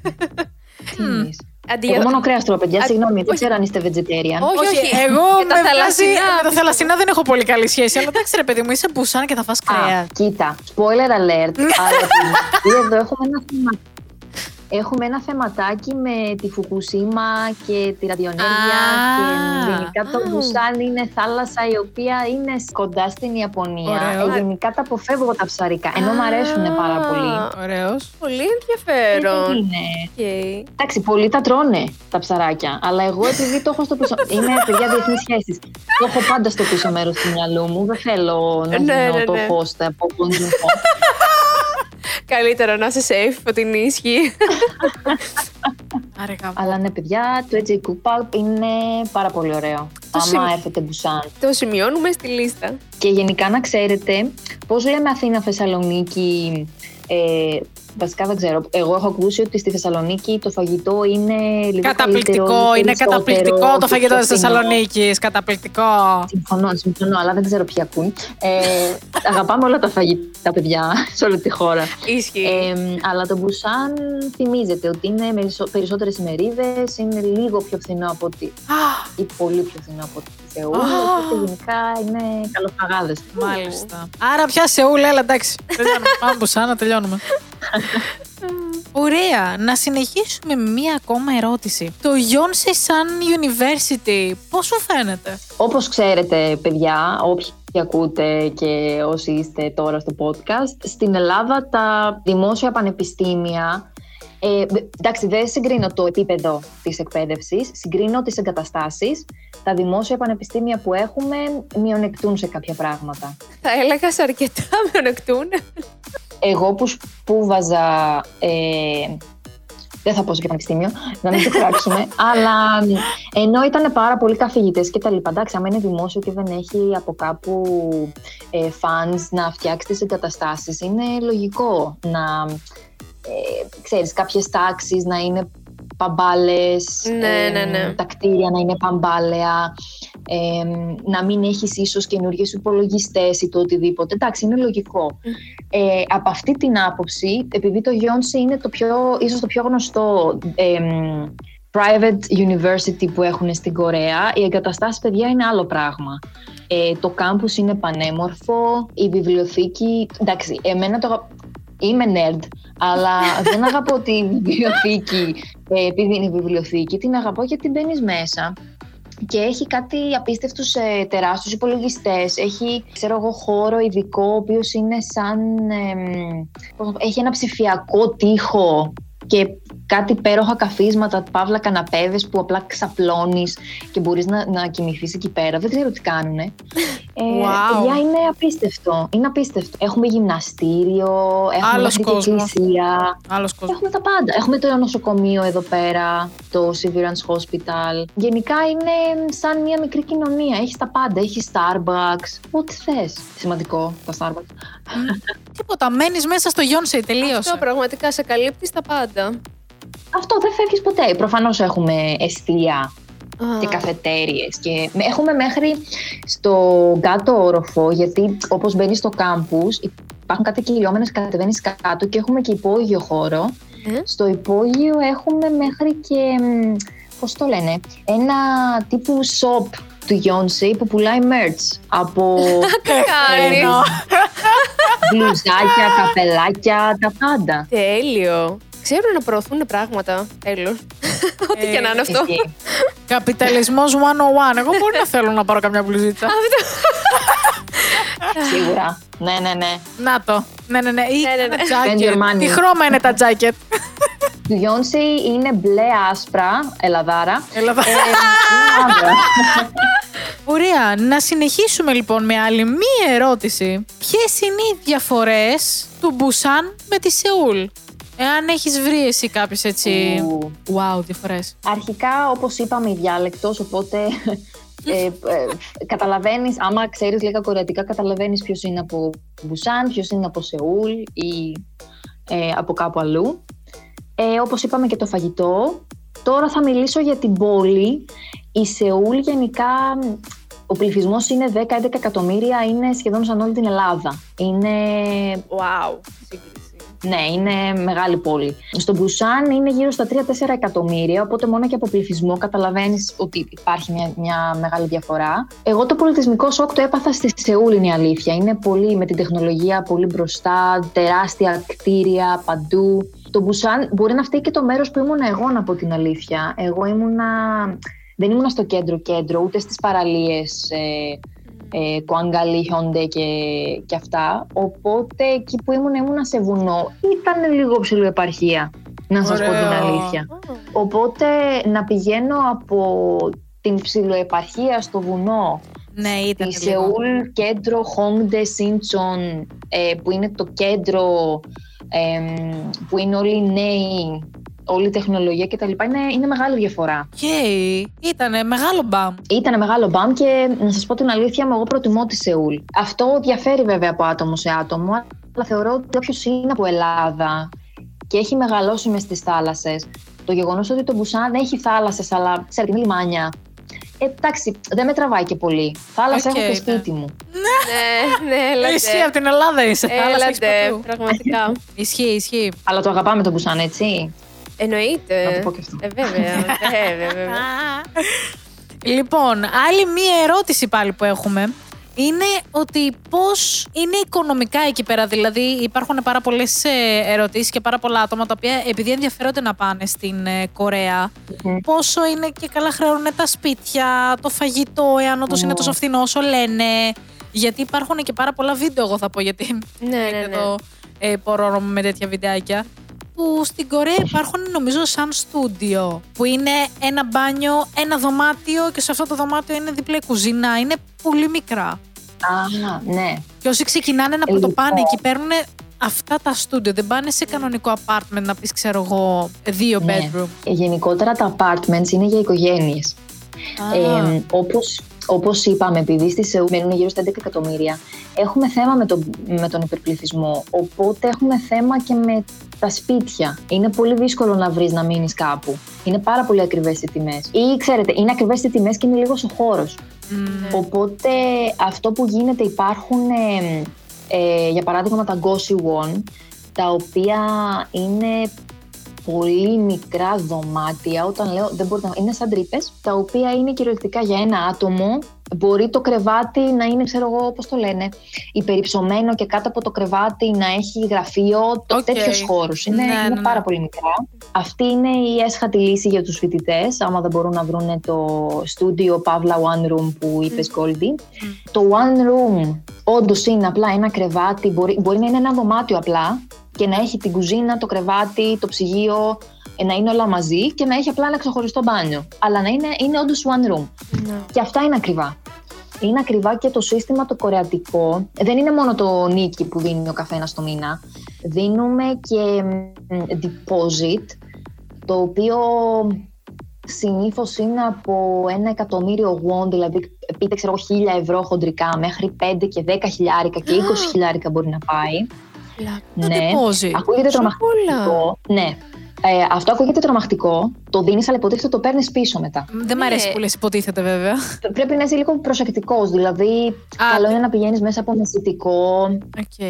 Τι εννοείς; Αντί Εγώ για- μόνο κρέας τρώω, παιδιά, Α, συγγνώμη, δεν όχι. ξέρω αν είστε vegetarian. Όχι, όχι. εγώ Και τα με, βάζει, θαλασσινά, με τα θαλασσινά δεν έχω πολύ καλή σχέση. Αλλά εντάξει, ρε παιδί μου, είσαι μπουσάν και θα φας κρέας. Α, κοίτα, spoiler alert, αλλά επειδή εδώ έχουμε ένα θέμα. Έχουμε ένα θεματάκι με τη Φουκουσίμα και τη ραδιονέργεια Α. και γενικά το Α. Μπουσάν είναι θάλασσα η οποία είναι κοντά στην Ιαπωνία. Ωραίος. Ε, γενικά τα αποφεύγω τα ψαρικά, ενώ μου αρέσουν πάρα πολύ. Ωραίος. Πολύ Ε, ενδιαφέρον. δεν είναι. Οκ. Εντάξει, πολλοί τα τρώνε τα ψαράκια. Αλλά εγώ επειδή το έχω στο πίσω. Είμαι παιδιά διεθνείς σχέσεις. Το έχω πάντα στο πίσω μέρος του μυαλού μου. Δεν θέλω να Ναι, γίνω ναι, το ναι. host από κοντζουμφό. Καλύτερο να είσαι safe από την ίσχυ. Άρε γαμώ. Αλλά ναι, παιδιά, το AJ Cook είναι πάρα πολύ ωραίο. Άμα σημ- έρθετε Μπουσάν. το σημειώνουμε στη λίστα. Και γενικά να ξέρετε, πώς λέμε Αθήνα, Θεσσαλονίκη, ε, βασικά δεν ξέρω. Εγώ έχω ακούσει ότι στη Θεσσαλονίκη το φαγητό είναι λίγο Καταπληκτικό, καλύτερο, είναι περισσότερο καταπληκτικό το και φαγητό πιο της φθηνό. Θεσσαλονίκης. Καταπληκτικό. Συμφωνώ, συμφωνώ, αλλά δεν ξέρω ποιοι ακούν. Ε, αγαπάμε όλα τα φαγητά, παιδιά, σε όλη τη χώρα. Ισχύει. Ε, αλλά το Μπουσάν θυμίζεται ότι είναι περισσότερες ημερίδες, είναι λίγο πιο φθηνό από ότι Α, ή πολύ πιο φθηνό από τη Σεούλ, Α. οπότε γενικά είναι καλοφαγάδες. Μάλιστα. Άρα πια Σεούλ, έλα εντάξει. Τελειώνουμε. Πάμε Μπουσάν να τελειώνουμε. Ωραία. Να συνεχίσουμε με μία ακόμα ερώτηση. Το Yonsei Sun University, πώς σου φαίνεται; Όπως ξέρετε, παιδιά, όποιοι ακούτε και όσοι είστε τώρα στο podcast, στην Ελλάδα τα δημόσια πανεπιστήμια ε, εντάξει, δεν συγκρίνω το επίπεδο της εκπαίδευσης, συγκρίνω τις εγκαταστάσεις. Τα δημόσια πανεπιστήμια που έχουμε μειονεκτούν σε κάποια πράγματα. Θα έλεγα σε αρκετά μειονεκτούν. Εγώ που σπούδαζα. Ε, δεν θα πω σε ποιο πανεπιστήμιο, να μην το κράξουμε. αλλά ενώ ήταν πάρα πολλοί καθηγητές και τα λοιπά. Εντάξει, άμα είναι δημόσιο και δεν έχει από κάπου ε, funds να φτιάξει τις εγκαταστάσεις, είναι λογικό να. Ε, ξέρεις, κάποιες τάξεις να είναι παμπάλες, Ναι, ναι, ναι. τα κτίρια να είναι παμπάλαια, ε, να μην έχεις ίσως καινούργιες υπολογιστές ή το οτιδήποτε. Εντάξει, είναι λογικό. Ε, από αυτή την άποψη, επειδή το Yonsei είναι το πιο, ίσως το πιο γνωστό εμ, private university που έχουν στην Κορέα, οι εγκαταστάσεις παιδιά είναι άλλο πράγμα. Ε, το campus είναι πανέμορφο, η βιβλιοθήκη, εντάξει, εμένα το αγα- Είμαι nerd, αλλά δεν αγαπώ τη βιβλιοθήκη ε, επειδή είναι βιβλιοθήκη. Την αγαπώ γιατί μπαίνεις μέσα και έχει κάτι απίστευτους ε, τεράστιους υπολογιστές. Έχει, ξέρω εγώ, χώρο ειδικό, ο οποίος είναι σαν... εμ, πώς να πω, έχει ένα ψηφιακό τοίχο και κάτι υπέροχα καθίσματα, παύλα καναπέδες που απλά ξαπλώνεις και μπορείς να, να κοιμηθείς εκεί πέρα. Δεν ξέρω τι κάνουνε. Ε, Wow. παιδιά, είναι απίστευτο. Είναι απίστευτο. Έχουμε γυμναστήριο, έχουμε Άλλος μια κόσμος. εκκλησία. Άλλος κόσμος. Έχουμε τα πάντα. Έχουμε το νοσοκομείο εδώ πέρα, το Severance Hospital. Γενικά είναι σαν μια μικρή κοινωνία. Έχεις τα πάντα. Έχεις Starbucks. Ό,τι θε. Σημαντικό τα Starbucks. Τίποτα, μένεις μέσα στο Yonsei, τελείωσε. Αυτό πραγματικά σε καλύπτεις τα πάντα. Αυτό δεν φεύγει ποτέ. Προφανώς έχουμε εστία Α, και καφετέριες και με- έχουμε μέχρι στο κάτω όροφο γιατί όπως μπαίνεις στο κάμπους υπάρχουν κάτι κυλιόμενες κατεβαίνεις κάτω και έχουμε και υπόγειο χώρο ε. στο υπόγειο έχουμε μέχρι και μ, πώς το λένε ένα τύπου shop του Yonsei που πουλάει merch από Κάνεις. Εννοώ. μπλουζάκια, καπελάκια, τα πάντα. Τέλειο. Ξέρουν να προωθούν πράγματα. Τέλος. Ό,τι και να είναι αυτό. Ισχύει. Καπιταλισμός 101. Εγώ μπορεί να θέλω να πάρω καμιά μπλουζίτσα. Σίγουρα. Ναι, ναι, ναι. Να το. Ναι, ναι, ναι. Ή Ναι, ναι, ναι. ένα Spend your jacket. money. Τι χρώμα είναι τα jacket. Του Yonsei είναι μπλε άσπρα, ελαδάρα. Ελλάδα. Ε, είναι άδεια. Ωραία. Να συνεχίσουμε λοιπόν με άλλη μία ερώτηση. Ποιες είναι οι διαφορές του Μπουσάν με τη Σεούλ, Εάν έχεις βρει εσύ κάποιες έτσι. Ου. Wow, διαφορέ. Αρχικά, όπως είπαμε, η διάλεκτος, οπότε ε, ε, καταλαβαίνεις, άμα ξέρεις λίγα κορεατικά, καταλαβαίνεις ποιος είναι από Μπουσάν, ποιος είναι από Σεούλ ή ε, από κάπου αλλού. Ε, όπως είπαμε και το φαγητό. Τώρα θα μιλήσω για την πόλη. Η Σεούλ γενικά, ο πληθυσμός είναι 10-11 εκατομμύρια, είναι σχεδόν σαν όλη την Ελλάδα. Είναι Wow. Σύγκριση. Ναι, είναι μεγάλη πόλη. Στο Μπουσάν είναι γύρω στα 3-4 εκατομμύρια, οπότε μόνο και από πληθυσμό καταλαβαίνεις ότι υπάρχει μια, μια μεγάλη διαφορά. Εγώ το πολιτισμικό σοκ το έπαθα στη Σεούλ, είναι η αλήθεια. Είναι πολύ με την τεχνολογία πολύ μπροστά, τεράστια κτίρια παντού. Το Μπουσάν μπορεί να φταίει και το μέρος που ήμουν εγώ, να πω την αλήθεια. Εγώ ήμουνα... Δεν ήμουνα στο κέντρο-κέντρο, ούτε στις παραλίες ε, ε, Κουάνγκαλι, Χιόντε και, και αυτά. Οπότε εκεί που ήμουν, ήμουνα σε βουνό. Ήταν λίγο ψηλό επαρχία, να σας πω την Ωραίο. αλήθεια. Οπότε να πηγαίνω από την ψηλοεπαρχία στο βουνό Ναι, ήταν Στη λίγο. Σεούλ, κέντρο Χόγκντε Σίντσον, ε, που είναι το κέντρο εμ, που είναι όλοι οι νέοι, όλη η τεχνολογία κτλ. Είναι, είναι μεγάλη διαφορά. Okay. Ήτανε μεγάλο μπαμ. Ήταν μεγάλο μπαμ και να σας πω την αλήθεια μου, εγώ προτιμώ τη Σεούλ. Αυτό διαφέρει βέβαια από άτομο σε άτομο, αλλά θεωρώ ότι όποιος είναι από Ελλάδα και έχει μεγαλώσει μες στις θάλασσες, το γεγονός ότι το Μπουσάν έχει θάλασσες, αλλά ξέρετε, είναι λιμάνια. Ε, εντάξει, δεν με τραβάει και πολύ. Θάλασσα Οκ, έχω και ναι. σπίτι μου. ναι, ναι, έλα ντε. Ισχύει από την Ελλάδα είσαι. Θάλασσα έχεις Έλα ντε, παντού. πραγματικά. Ισχύει, ισχύει. Αλλά το αγαπάμε το Μπουσάν, έτσι. Εννοείται. Να το πω και αυτό. Ε, βέβαια, βέβαια, βέβαια. Λοιπόν, άλλη μία ερώτηση πάλι που έχουμε είναι ότι πώς είναι οικονομικά εκεί πέρα. Δηλαδή υπάρχουν πάρα πολλές ε, ερωτήσεις και πάρα πολλά άτομα τα οποία επειδή ενδιαφέρονται να πάνε στην ε, Κορέα Μμμ. πόσο είναι και καλά χρεώνουν τα σπίτια, το φαγητό, εάν όντως είναι Ω. τόσο φθηνό όσο λένε. Γιατί υπάρχουν και πάρα πολλά βίντεο, εγώ θα πω, γιατί Ναι, ναι, ναι. εδώ ε, πορώνω με τέτοια βιντεάκια. Που στην Κορέα υπάρχουν νομίζω σαν στούντιο. Που είναι ένα μπάνιο, ένα δωμάτιο και σε αυτό το δωμάτιο είναι δίπλα η κουζίνα. Είναι πολύ μικρά. Α, ναι. Και όσοι ξεκινάνε να Λοιπόν. πρωτοπάνε εκεί παίρνουν αυτά τα στούντιο. Δεν πάνε σε κανονικό apartment να πεις, ξέρω εγώ, δύο Ναι. bedroom. Γενικότερα τα apartments είναι για οικογένειες. Α, Ε, όπως, όπως είπαμε, επειδή στη Σεούλ μένουν γύρω στα 11 εκατομμύρια, έχουμε θέμα με τον, με τον υπερπληθυσμό, οπότε έχουμε θέμα και με τα σπίτια. Είναι πολύ δύσκολο να βρεις να μείνεις κάπου. Είναι πάρα πολύ ακριβές οι τιμές. Ή ξέρετε, είναι ακριβές οι τιμές και είναι λίγος ο χώρος. μ, Οπότε αυτό που γίνεται υπάρχουν, ε, ε, για παράδειγμα, τα Goshi Won, τα οποία είναι πολύ μικρά δωμάτια. Όταν λέω δεν μπορείτε να... Είναι σαν τρύπες, τα οποία είναι κυριολεκτικά για ένα άτομο. Μπορεί το κρεβάτι να είναι, ξέρω εγώ, πώς το λένε, υπερυψωμένο και κάτω από το κρεβάτι να έχει γραφείο. Το Οκ. τέτοιος χώρος. Είναι, Ναι, είναι ναι, ναι. πάρα πολύ μικρά. Αυτή είναι η έσχατη λύση για τους φοιτητές, άμα δεν μπορούν να βρουν το στούντιο Παύλα One Room που είπες Goldie. Το One Room όντως είναι απλά ένα κρεβάτι, μπορεί, μπορεί να είναι ένα δωμάτιο απλά και να έχει την κουζίνα, το κρεβάτι, το ψυγείο, ε, να είναι όλα μαζί και να έχει απλά ένα ξεχωριστό μπάνιο. Αλλά να είναι, είναι όντως One Room. Ναι. Και αυτά είναι ακριβά. Είναι ακριβά και το σύστημα το κορεατικό. Δεν είναι μόνο το νίκη που δίνει ο καθένας το μήνα. Δίνουμε και μ, deposit, το οποίο συνήθως είναι από ένα εκατομμύριο won, δηλαδή πείτε ξέρω εγώ χίλια ευρώ χοντρικά, μέχρι 5 και 10 χιλιάρικα και 20 χιλιάρικα μπορεί να πάει. Το ναι. deposit. Ακούγεται Τόσο τρομακτικό. Ναι. Ε, αυτό ακούγεται τρομακτικό. Το δίνεις, αλλά υποτίθεται το παίρνεις πίσω μετά. Δεν μ' αρέσει Ναι. που λες υποτίθεται βέβαια. Πρέπει να είσαι λίγο προσεκτικός. Δηλαδή, καλό ναι. είναι να πηγαίνεις μέσα από μεσητικό. Οκ.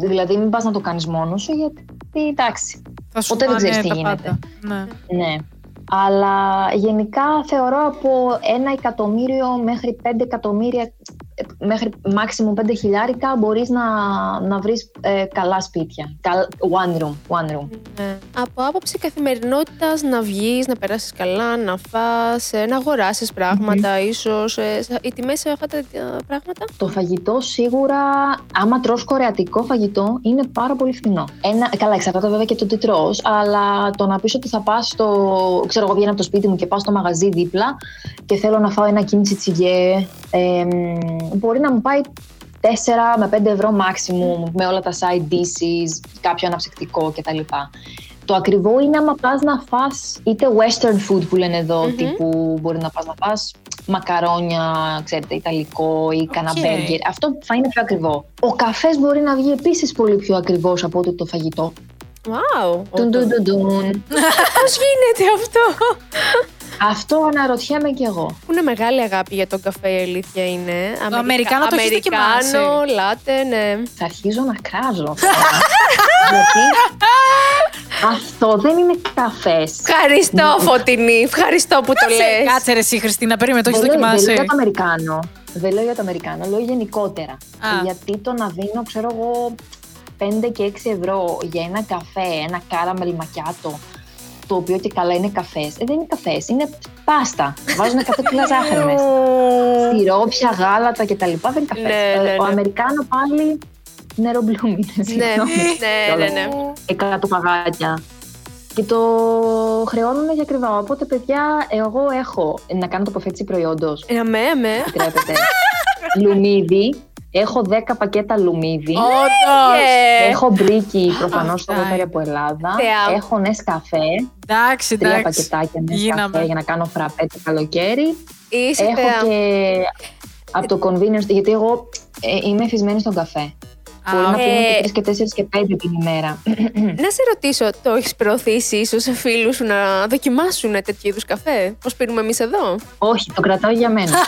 Δηλαδή, μην πας να το κάνεις μόνος σου, γιατί εντάξει. Θα σου Ποτέ δεν φάνε ξέρεις τι τα γίνεται. πάντα. Ναι. Ναι. Αλλά γενικά θεωρώ από ένα εκατομμύριο μέχρι πέντε εκατομμύρια, ε, μέχρι maximum πέντε χιλιάρικα μπορείς να, να βρεις ε, καλά σπίτια. Καλ- One room, one room. Ναι. Από άποψη καθημερινότητας να βγεις, να περάσεις καλά, να φας, ε, να αγοράσεις πράγματα, ίσως. ε, σα- Οι τιμές σε αυτά τα ε, πράγματα; Το φαγητό σίγουρα, άμα τρως κορεατικό φαγητό, είναι πάρα πολύ φθηνό. Ένα, καλά, εξαρτάται βέβαια και το τι τρως, αλλά το να πεις ότι θα πας στο, ξέρω εγώ βγαίνω από το σπίτι μου και πάω στο μαγαζί δίπλα και θέλω να φάω ένα κίμτσι τσιγέ, ε, μπορεί να μου πάει 4 με 5 ευρώ maximum με όλα τα side dishes, κάποιο αναψυκτικό κτλ. Το ακριβό είναι άμα πας να φας είτε western food που λένε εδώ, Μμμ. τύπου μπορεί να πας να φας μακαρόνια, ξέρετε, ιταλικό ή κανένα Οκ. μπέργκερ. Αυτό θα είναι πιο ακριβό. Ο καφές μπορεί να βγει επίσης πολύ πιο ακριβός από ότι το φαγητό. Wow! Τουν, τουν, τουν, τουν. Πώς γίνεται αυτό; Αυτό αναρωτιέμαι κι εγώ. Που είναι μεγάλη αγάπη για τον καφέ, η αλήθεια είναι. Αμερικα- Αμερικάνο το έχεις δοκιμάσει. Αμερικάνο, λάτε, ναι. Θα αρχίζω να κράζω. τώρα. Γιατί αυτό δεν είναι καφές. Ευχαριστώ, Φωτεινή. Ευχαριστώ που το Κάτσε, λες. κάτσε ρε εσύ Χριστίνα, περίμενε, το έχεις Δεν λέω- Δεν λέω δοκιμάσει. για το Αμερικάνο. Δεν λέω για το Αμερικάνο, λέω γενικότερα. Α. Γιατί το να δίνω, ξέρω εγώ, 5 και 6 ευρώ για ένα καφέ, ένα caramel macchiato, το οποίο και καλά είναι καφές. Ε, δεν είναι καφές, είναι πάστα. Βάζουν 100 κιλά ζάχαρη μέσα. Σιρόπια, γάλατα κτλ. Δεν είναι καφές. Ναι, Ε, ναι, Ο ναι. Αμερικάνο πάλι νερό μπλουμ είναι. Ναι, συγγνώμη. ναι, ναι, ναι. Εκατό παγάκια. Και το χρεώνουν για ακριβά. Οπότε, παιδιά, εγώ έχω να κάνω τοποθέτηση προϊόντος. Ε, αμέ, αμέ. Επιτρέπετε. λουμίδι. Έχω 10 πακέτα λουμίδι. Όντως. Ε, Έχω μπρίκι προφανώς Αυτά το φέρει είναι. από Ελλάδα. Θεά. Έχω νεσκαφέ. Εντάξει, Τρία εντάξει. πακετάκια Γίναμε. νεσκαφέ για να κάνω φραπέ το καλοκαίρι. Είσαι Έχω θεά. και από το convenience, γιατί εγώ ε, είμαι εφισμένη στον καφέ. Α, Μπορεί να οκ. πίνω Ε, και 3 και 4 και 5 την ημέρα. Να σε ρωτήσω, το έχεις προωθήσει ίσως σε φίλους σου να δοκιμάσουν τέτοιου είδους καφέ, Πώς πίνουμε εμείς εδώ; Όχι, το κρατάω για μένα.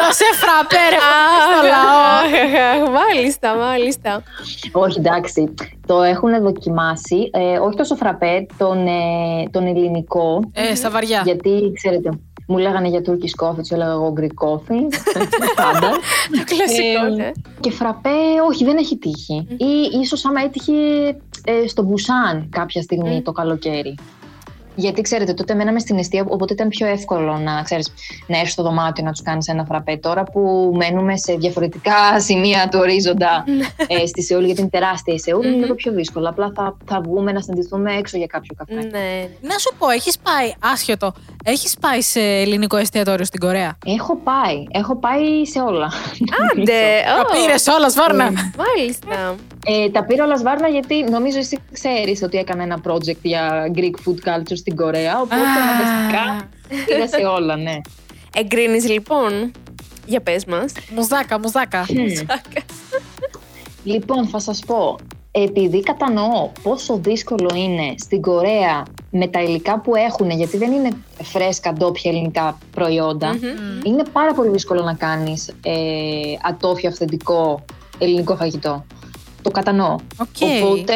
Να σε φραπέ, ρε, στο λαό. μάλιστα, μάλιστα. όχι, εντάξει. Το έχουν δοκιμάσει. Ε, όχι τόσο φραπέ, τον, ε, τον ελληνικό. Ε, στα βαριά. Γιατί, ξέρετε, μου λέγανε για Turkish coffee, του έλεγα εγώ Greek coffee. Πάντα. Το κλασικό, Ε, ναι. Και φραπέ, όχι, δεν έχει τύχει. Ή ίσως άμα έτυχε ε, στο Μπουσάν κάποια στιγμή Μμ. το καλοκαίρι. Γιατί ξέρετε, τότε μέναμε στην αιστεία, οπότε ήταν πιο εύκολο να, ξέρεις, να έρθεις στο δωμάτιο να τους κάνεις ένα φραπέ. Τώρα που μένουμε σε διαφορετικά σημεία του ορίζοντα ε, στη Σεούλ, γιατί είναι τεράστια η Σεούλ, είναι Μμμ. λίγο πιο δύσκολο. Απλά θα, θα βγούμε να συναντηθούμε έξω για κάποιο καφέ. Ναι. Να σου πω, έχεις πάει, άσχετο, έχεις πάει σε ελληνικό εστιατόριο στην Κορέα; Έχω πάει, έχω πάει σε όλα. Άντε, Τα ω, πήρες όλα, Σβάρνα. Μάλιστα. Ε, τα πήρα όλα σβάρνα γιατί νομίζω εσύ ξέρεις ότι έκανα ένα project για Greek food culture στην Κορέα, οπότε αναγκαστικά πήγα σε όλα, ναι. Εγκρίνεις λοιπόν. Για πες μας. Μουζάκα, μουζάκα. Λοιπόν, θα σας πω, επειδή κατανοώ πόσο δύσκολο είναι στην Κορέα με τα υλικά που έχουν, γιατί δεν είναι φρέσκα ντόπια ελληνικά προϊόντα, είναι πάρα πολύ δύσκολο να κάνεις ε, ατόφιο αυθεντικό ελληνικό φαγητό. Το κατανοώ. Οκ. Οπότε,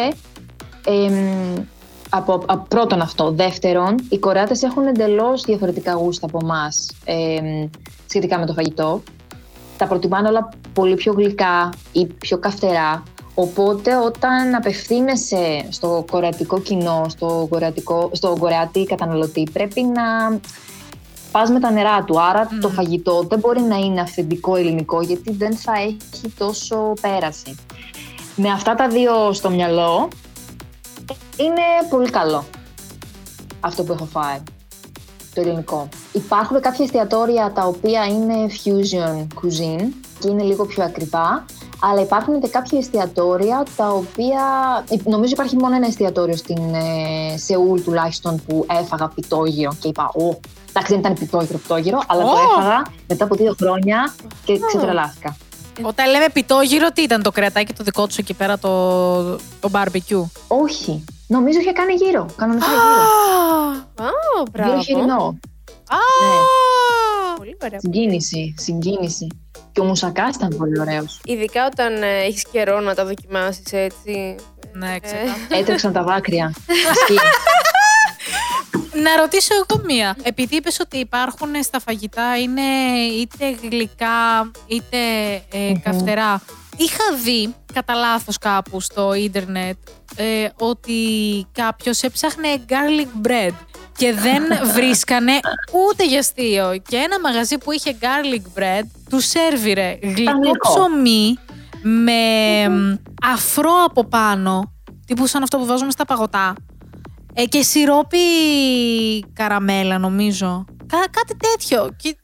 εμ, από, από πρώτον αυτό. Δεύτερον, οι Κορεάτες έχουν εντελώς διαφορετικά γούστα από εμάς σχετικά με το φαγητό. Τα προτιμάνε όλα πολύ πιο γλυκά ή πιο καυτερά. Οπότε όταν απευθύνεσαι στο κορεατικό κοινό, στο, κορεατικό, στο κορεάτη καταναλωτή, πρέπει να πας με τα νερά του. Άρα το φαγητό δεν μπορεί να είναι αυθεντικό ελληνικό γιατί δεν θα έχει τόσο πέραση. Με αυτά τα δύο στο μυαλό, είναι πολύ καλό αυτό που έχω φάει, το ελληνικό. Υπάρχουν κάποια εστιατόρια τα οποία είναι fusion cuisine και είναι λίγο πιο ακριβά, αλλά υπάρχουν και κάποια εστιατόρια τα οποία. Νομίζω υπάρχει μόνο ένα εστιατόριο στην ε, Σεούλ τουλάχιστον που έφαγα πιτόγυρο και είπα: Ω, εντάξει, δεν ήταν πιτόγυρο, πιτόγυρο, αλλά το Ω. έφαγα μετά από δύο χρόνια και ξετρελάθηκα. Όταν λέμε πιτόγυρο, τι ήταν το κρεατάκι το δικό τους εκεί πέρα, το, το barbecue; Όχι, νομίζω είχε κάνει γύρω. Κανονικά γύρω. Α, Γύρω μπράβο. χοιρινό. Α! Πολύ ωραία. Συγκίνηση, συγκίνηση. Και ο μουσακάς ήταν πολύ ωραίος. Ειδικά όταν ε, έχεις καιρό να τα δοκιμάσεις έτσι. Ναι, ξεκάθαρα. Έτρεξαν τα δάκρυα. Ισχύει. Να ρωτήσω εγώ μία. Επειδή είπες ότι υπάρχουν στα φαγητά είναι είτε γλυκά είτε ε, καυτερά. Είχα δει κατά λάθος κάπου στο ίντερνετ ε, ότι κάποιος έψαχνε garlic bread και δεν βρίσκανε ούτε για αστείο. Και ένα μαγαζί που είχε garlic bread του σέρβιρε γλυκό Πανικό. ψωμί με μ, αφρό από πάνω, τύπου σαν αυτό που βάζουμε στα παγωτά. Ε, και σιρόπι καραμέλα νομίζω. Κά- κάτι τέτοιο. Και...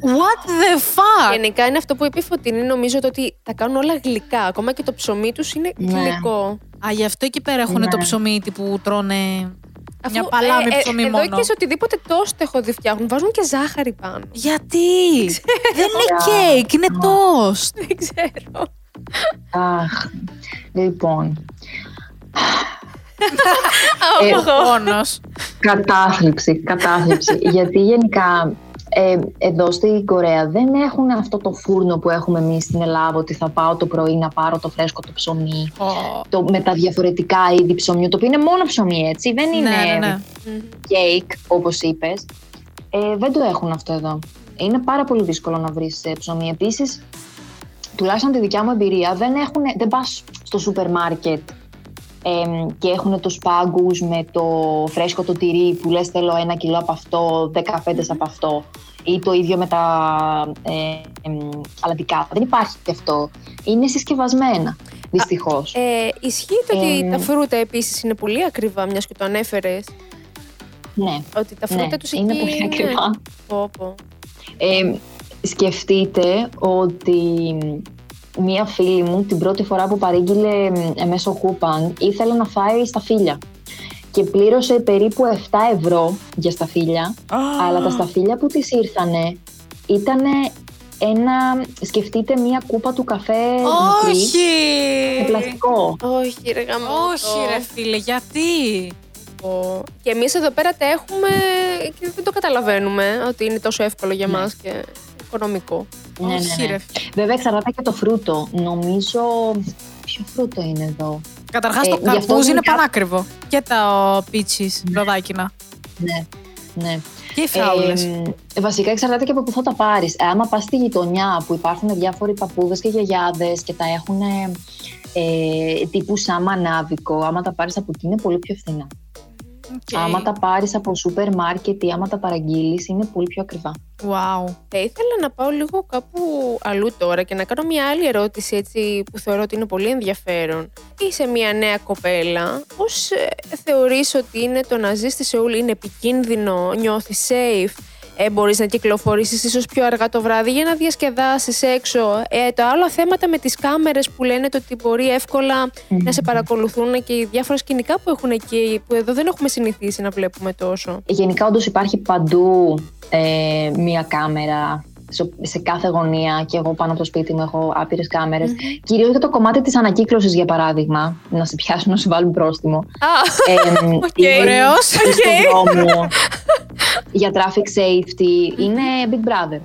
What the fuck! Γενικά είναι αυτό που είπε η Φωτεινή. Νομίζω το ότι τα κάνουν όλα γλυκά. Ακόμα και το ψωμί τους είναι Ναι. γλυκό. Α, γι' αυτό εκεί πέρα έχουν Ναι. το ψωμί που τρώνε Αφού, μια παλάμη ε, ε, ψωμί εδώ μόνο. και σε οτιδήποτε τόστ έχω δει φτιάχνουν, βάζουν και ζάχαρη πάνω. Γιατί! Δεν είναι κέικ, είναι τόστ. Δεν ξέρω. Αχ. Λοιπόν. Ε, Πόνος. Κατάθλιψη, κατάθλιψη. Γιατί γενικά ε, εδώ στην Κορέα δεν έχουν αυτό το φούρνο που έχουμε εμείς στην Ελλάδα ότι θα πάω το πρωί να πάρω το φρέσκο το ψωμί Ω, το, με τα διαφορετικά είδη ψωμιού, το οποίο είναι μόνο ψωμί έτσι, δεν είναι Ναι, ναι, ναι. κέικ όπως είπες. Ε, δεν το έχουν αυτό εδώ. Είναι πάρα πολύ δύσκολο να βρεις ε, ψωμί. Επίσης, τουλάχιστον τη δικιά μου εμπειρία, δεν, έχουν, δεν πας στο σούπερ μάρκετ εμ, και έχουν τους πάγκους με το φρέσκο το τυρί που λες θέλω ένα κιλό από αυτό, δέκα φέτες από αυτό ή το ίδιο με τα ε, εμ, αλατικά. Δεν υπάρχει και αυτό. Είναι συσκευασμένα, δυστυχώς. Ε, ισχύει το ότι Ε, τα φρούτα επίσης είναι πολύ ακριβά, μιας και το ανέφερες. ναι, Ότι τα φρούτα ναι, τους είναι εκεί πολύ ακριβά. Πω, πω. Ε, σκεφτείτε ότι μία φίλη μου την πρώτη φορά που παρήγγειλε ε, μέσω Coupang ήθελε να φάει σταφύλια και πλήρωσε περίπου 7 ευρώ για σταφύλια αλλά τα σταφύλια που της ήρθανε ήταν ένα, σκεφτείτε μία κούπα του καφέ μικρή Όχι! με πλαστικό. Όχι ρε γαμώτο. Όχι ρε φίλε, γιατί; Πω. Και εμείς εδώ πέρα τα έχουμε και δεν το καταλαβαίνουμε ότι είναι τόσο εύκολο για μας και οικονομικό. Ναι, ναι, Όχι ναι. ρε φίλε. Βέβαια εξαρτάται και το φρούτο. Νομίζω... Ποιο φρούτο είναι εδώ; Καταρχάς Ε, το γι' αυτό καρπούζι είναι γενικά- πανάκριβο. Και τα peaches, ροδάκινα. Ναι, ναι. Και οι φράουλες. Ε, βασικά εξαρτάται και από πού θα τα πάρεις. άμα πας στη γειτονιά που υπάρχουν διάφοροι παππούδες και γιαγιάδες και τα έχουν ε, τύπου σαν μανάβικο, άμα τα πάρεις από εκεί είναι πολύ πιο φθηνά. Οκ. Άμα τα πάρεις από σούπερ μάρκετ ή άμα τα παραγγείλεις, είναι πολύ πιο ακριβά. Wow. Θα ήθελα να πάω λίγο κάπου αλλού τώρα και να κάνω μια άλλη ερώτηση έτσι, που θεωρώ ότι είναι πολύ ενδιαφέρον. Είσαι μια νέα κοπέλα. Πώς ε, θεωρείς ότι είναι το να ζεις στη Σεούλ είναι επικίνδυνο, νιώθεις safe, ε, μπορείς να κυκλοφορήσεις ίσως πιο αργά το βράδυ για να διασκεδάσεις έξω. Ε, το άλλο θέματα με τις κάμερες που λένε το ότι μπορεί εύκολα να σε παρακολουθούν και οι διάφορα σκηνικά που έχουν εκεί που εδώ δεν έχουμε συνηθίσει να βλέπουμε τόσο. Γενικά, όντως υπάρχει παντού ε, μία κάμερα σε- σε κάθε γωνία και εγώ πάνω από το σπίτι μου έχω άπειρες κάμερες. Κυρίως για το κομμάτι της ανακύκλωσης, για παράδειγμα, να σε πιάσουν να σου βάλουν πρόστιμο. Α, Ε, ή- Ωραίος. ή στον δρόμο, για traffic safety. Είναι Big Brother.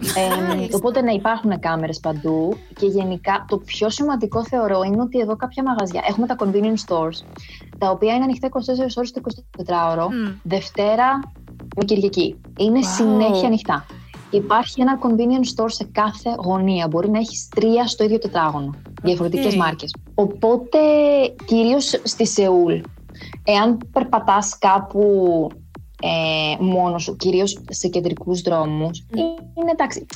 Ε, οπότε να υπάρχουν κάμερες παντού και γενικά το πιο σημαντικό θεωρώ είναι ότι εδώ κάποια μαγαζιά έχουμε τα convenience stores τα οποία είναι ανοιχτά 24 ώρες το 24ωρο Μμ. Δευτέρα με Κυριακή. Είναι Wow. συνέχεια ανοιχτά. Υπάρχει ένα convenience store σε κάθε γωνία. Μπορεί να έχεις τρία στο ίδιο τετράγωνο. Διαφορετικές Οκ. μάρκες. Οπότε, κυρίως στη Σεούλ, εάν περπατάς κάπου ε, μόνος σου, κυρίως σε κεντρικούς δρόμους, είναι εντάξει.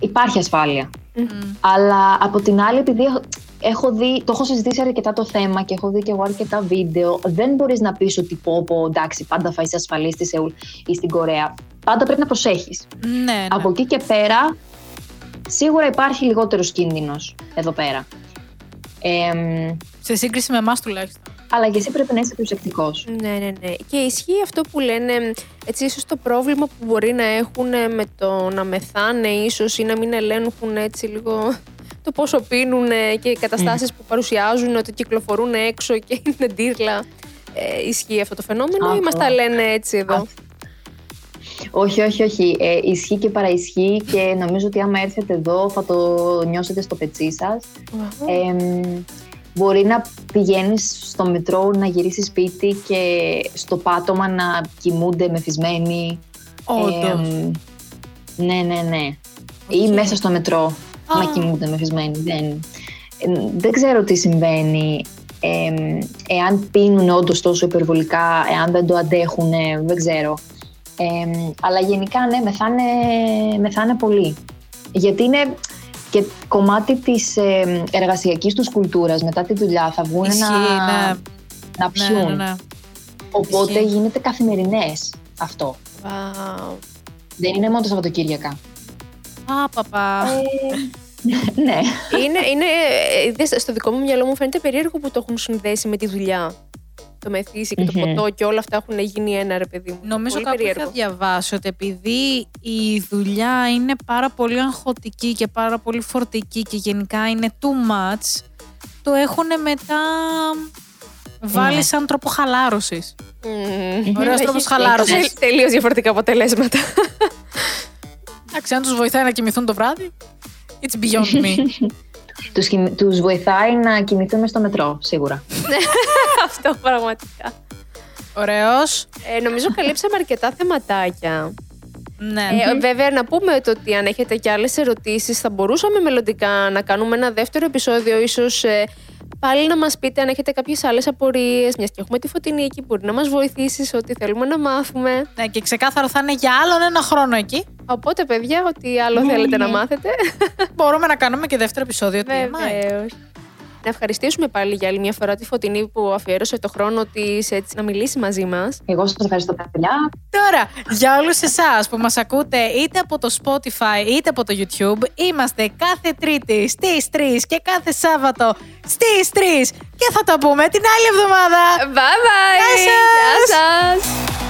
Υπάρχει ασφάλεια. Μμ. Αλλά από την άλλη, επειδή έχω, έχω δει, το έχω συζητήσει αρκετά το θέμα και έχω δει και εγώ αρκετά βίντεο, δεν μπορείς να πεις ότι πω, πω εντάξει, πάντα θα είσαι ασφαλής στη Σεούλ ή στην Κορέα. Πάντα πρέπει να προσέχεις. Ναι, ναι. Από εκεί και πέρα, σίγουρα υπάρχει λιγότερος κίνδυνος εδώ πέρα. Εμ, Σε σύγκριση με εμάς τουλάχιστον. Αλλά και εσύ πρέπει να είσαι προσεκτικός. Ναι, ναι, ναι. Και ισχύει αυτό που λένε, έτσι ίσως το πρόβλημα που μπορεί να έχουν με το να μεθάνε ίσως ή να μην ελέγχουν έτσι λίγο το πόσο πίνουν και οι καταστάσεις που παρουσιάζουν ότι κυκλοφορούν έξω και είναι ντύρλα. Ε, ισχύει αυτό το φαινόμενο ή Α, μας τα καλά. λένε έτσι εδώ; Α, Όχι, όχι, όχι. Ε, ισχύει και παραισχύει και νομίζω ότι άμα έρθετε εδώ θα το νιώσετε στο πετσί σας. Εμ, μπορεί να πηγαίνεις στο μετρό να γυρίσεις σπίτι και στο πάτωμα να κοιμούνται μεθυσμένοι. Όντως. Εμ, ναι, ναι, ναι. Ή Οκ. μέσα στο μετρό Α. να κοιμούνται μεθυσμένοι. Δεν, ε, δεν ξέρω τι συμβαίνει. εμ, εάν πίνουν όντως τόσο υπερβολικά, εάν δεν το αντέχουν, δεν ξέρω. Εμ, αλλά γενικά ναι, μεθάνε, μεθάνε πολύ. Γιατί είναι και κομμάτι της ε, εργασιακής τους κουλτούρας. Μετά τη δουλειά θα βγουν Ισχύει, να, ναι. να πιούν. Ναι, ναι, ναι. Οπότε Ισχύει. γίνεται καθημερινές αυτό. Wow. Δεν είναι μόνο τα Σαββατοκύριακα. Α, παπά. ναι. είναι, είναι, ε, είδες, στο δικό μου μυαλό μου φαίνεται περίεργο που το έχουν συνδέσει με τη δουλειά. Το μεθύσι και το Μμμ. ποτό και όλα αυτά έχουν γίνει ένα ρε παιδί μου. Νομίζω Πολύ κάπου περίεργο. είχα διαβάσει ότι επειδή η δουλειά είναι πάρα πολύ αγχωτική και πάρα πολύ φορτική και γενικά είναι too much, το έχουν μετά βάλει Ναι. σαν τρόπο χαλάρωσης. Μμμ. Ωραίος Έχει- τρόπος χαλάρωσης. έχει Τελείως διαφορετικά αποτελέσματα. Εντάξει, αν τους βοηθάει να κοιμηθούν το βράδυ, it's beyond me. Τους, κοιμ- τους βοηθάει να κοιμηθούν στο μετρό, σίγουρα. Αυτό πραγματικά. Ωραίος. Ε, νομίζω καλύψαμε αρκετά θεματάκια. Ναι. Ε, βέβαια, να πούμε το ότι αν έχετε και άλλες ερωτήσεις θα μπορούσαμε μελλοντικά να κάνουμε ένα δεύτερο επεισόδιο, ίσως ε, πάλι να μας πείτε αν έχετε κάποιες άλλες απορίες, μιας και έχουμε τη Φωτεινή εκεί που μπορεί να μας βοηθήσεις σε ό,τι θέλουμε να μάθουμε. ναι. Και ξεκάθαρο θα είναι για άλλον ένα χρόνο εκεί. Οπότε, παιδιά, ό,τι άλλο θέλετε να μάθετε. Μπορούμε να κάνουμε και δεύτερο επεισόδιο. Τι Βεβαίως. Να ευχαριστήσουμε πάλι για άλλη μια φορά τη Φωτεινή που αφιέρωσε το χρόνο της έτσι να μιλήσει μαζί μας. Εγώ σας ευχαριστώ, παιδιά. Τώρα, για όλους εσάς που μας ακούτε είτε από το Spotify είτε από το YouTube, είμαστε κάθε Τρίτη στις 3 και κάθε Σάββατο στις 3 και θα τα πούμε την άλλη εβδομάδα. Bye bye! Γεια σας! Γεια σας!